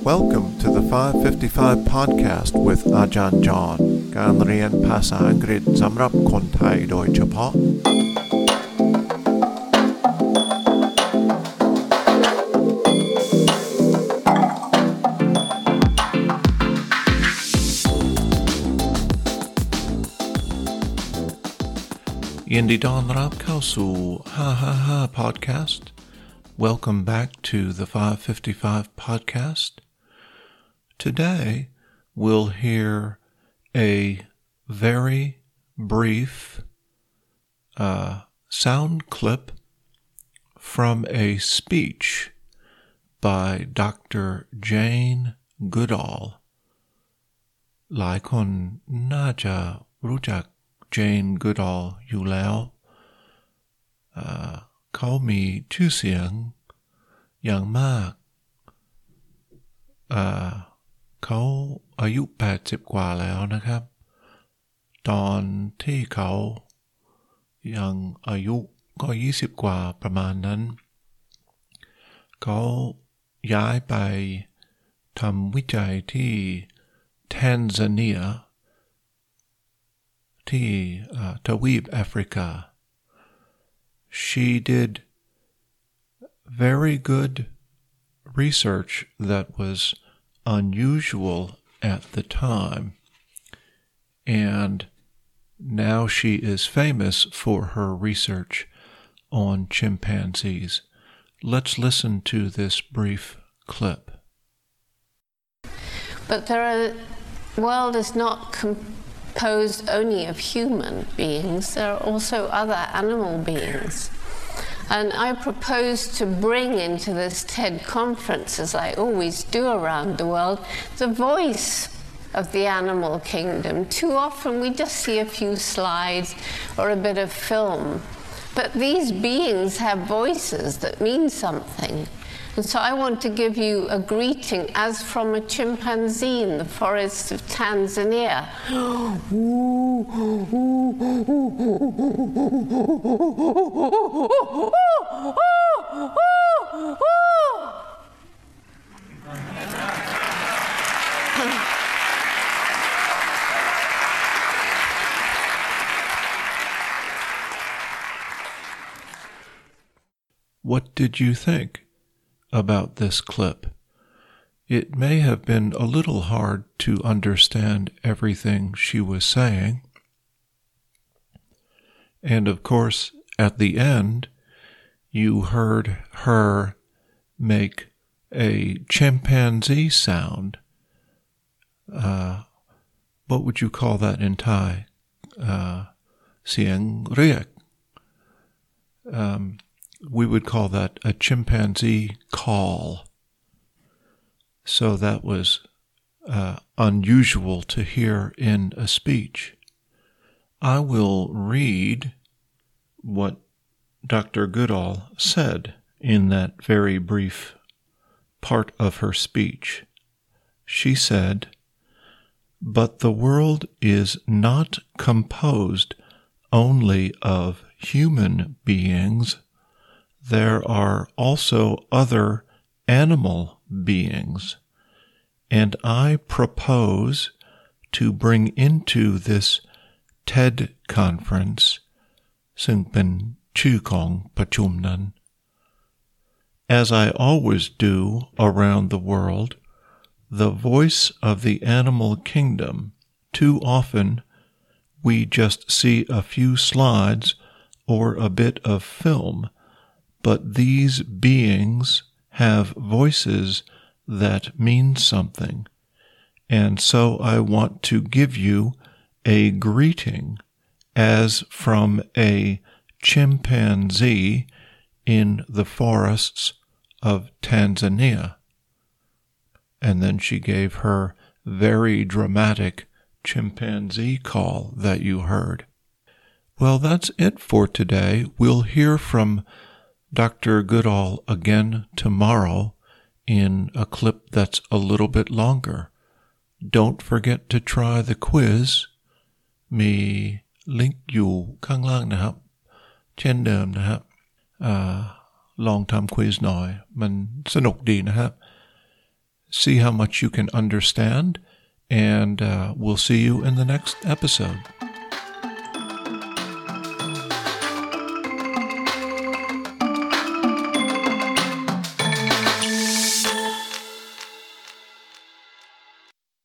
Welcome to the 555 podcast with อาจารย์จอห์นการเรียนภาษาอังกฤษสำหรับคนไทยโดยเฉพาะ ยินดีต้อนรับเข้าสู่ 555 podcast welcome back to the 555 podcast today we'll hear a very brief uh, sound clip from a speech by Dr. Jane Goodall หลายคนน่าจะรู้จัก Jane Goodall อยู่แล้วเอ่อเขามีชื่อเสียงอย่างมาก เขาอายุ 80 กว่าแล้วนะครับ ตอนที่เขายังอายุก็ 20 กว่าประมาณนั้น เขาย้ายไปทำวิจัยที่แทนซาเนีย ที่ทวีปแอฟริกา she did very good research that was unusual at the time and now she is famous for her research on chimpanzees. Let's listen to this brief clip. But the world is not composed only of human beings, there are also other animal beings. And I propose to bring into this TED conference, as I always do around the world, the voice of the animal kingdom. Too often we just see a few slides or a bit of film. But these beings have voices that mean something. And so I want to give you a greeting as from a chimpanzee in the forests of Tanzania. What did you think about this clip. It may have been a little hard to understand everything she was saying. And of course, at the end, you heard her make a chimpanzee sound. Uh, what would you call that in Thai? Uh, siang riek. Um, we would call that a chimpanzee call. So that was uh, unusual to hear in a speech. I will read what Dr. Goodall said in that very brief part of her speech. She said, But the world is not composed only of human beings there are also other animal beings. And I propose to bring into this TED conference ซึ่งเป็นชื่อของประชุมนั้น As I always do around the world, the voice of the animal kingdom, too often we just see a few slides or a bit of film but these beings have voices that mean something. And so I want to give you a greeting as from a chimpanzee in the forests of Tanzania. And then she gave her very dramatic chimpanzee call that you heard. Well, that's it for today. We'll hear from Dr. Goodall again tomorrow in a clip that's a little bit longer. Don't forget to try the quiz. มีลิงก์อยู่ข้างล่างนะครับ เช่นเดิมนะครับอาลองทำควิสหน่อย มันสนุกดีนะครับ see how much you can understand, and uh, we'll see you in the next episode.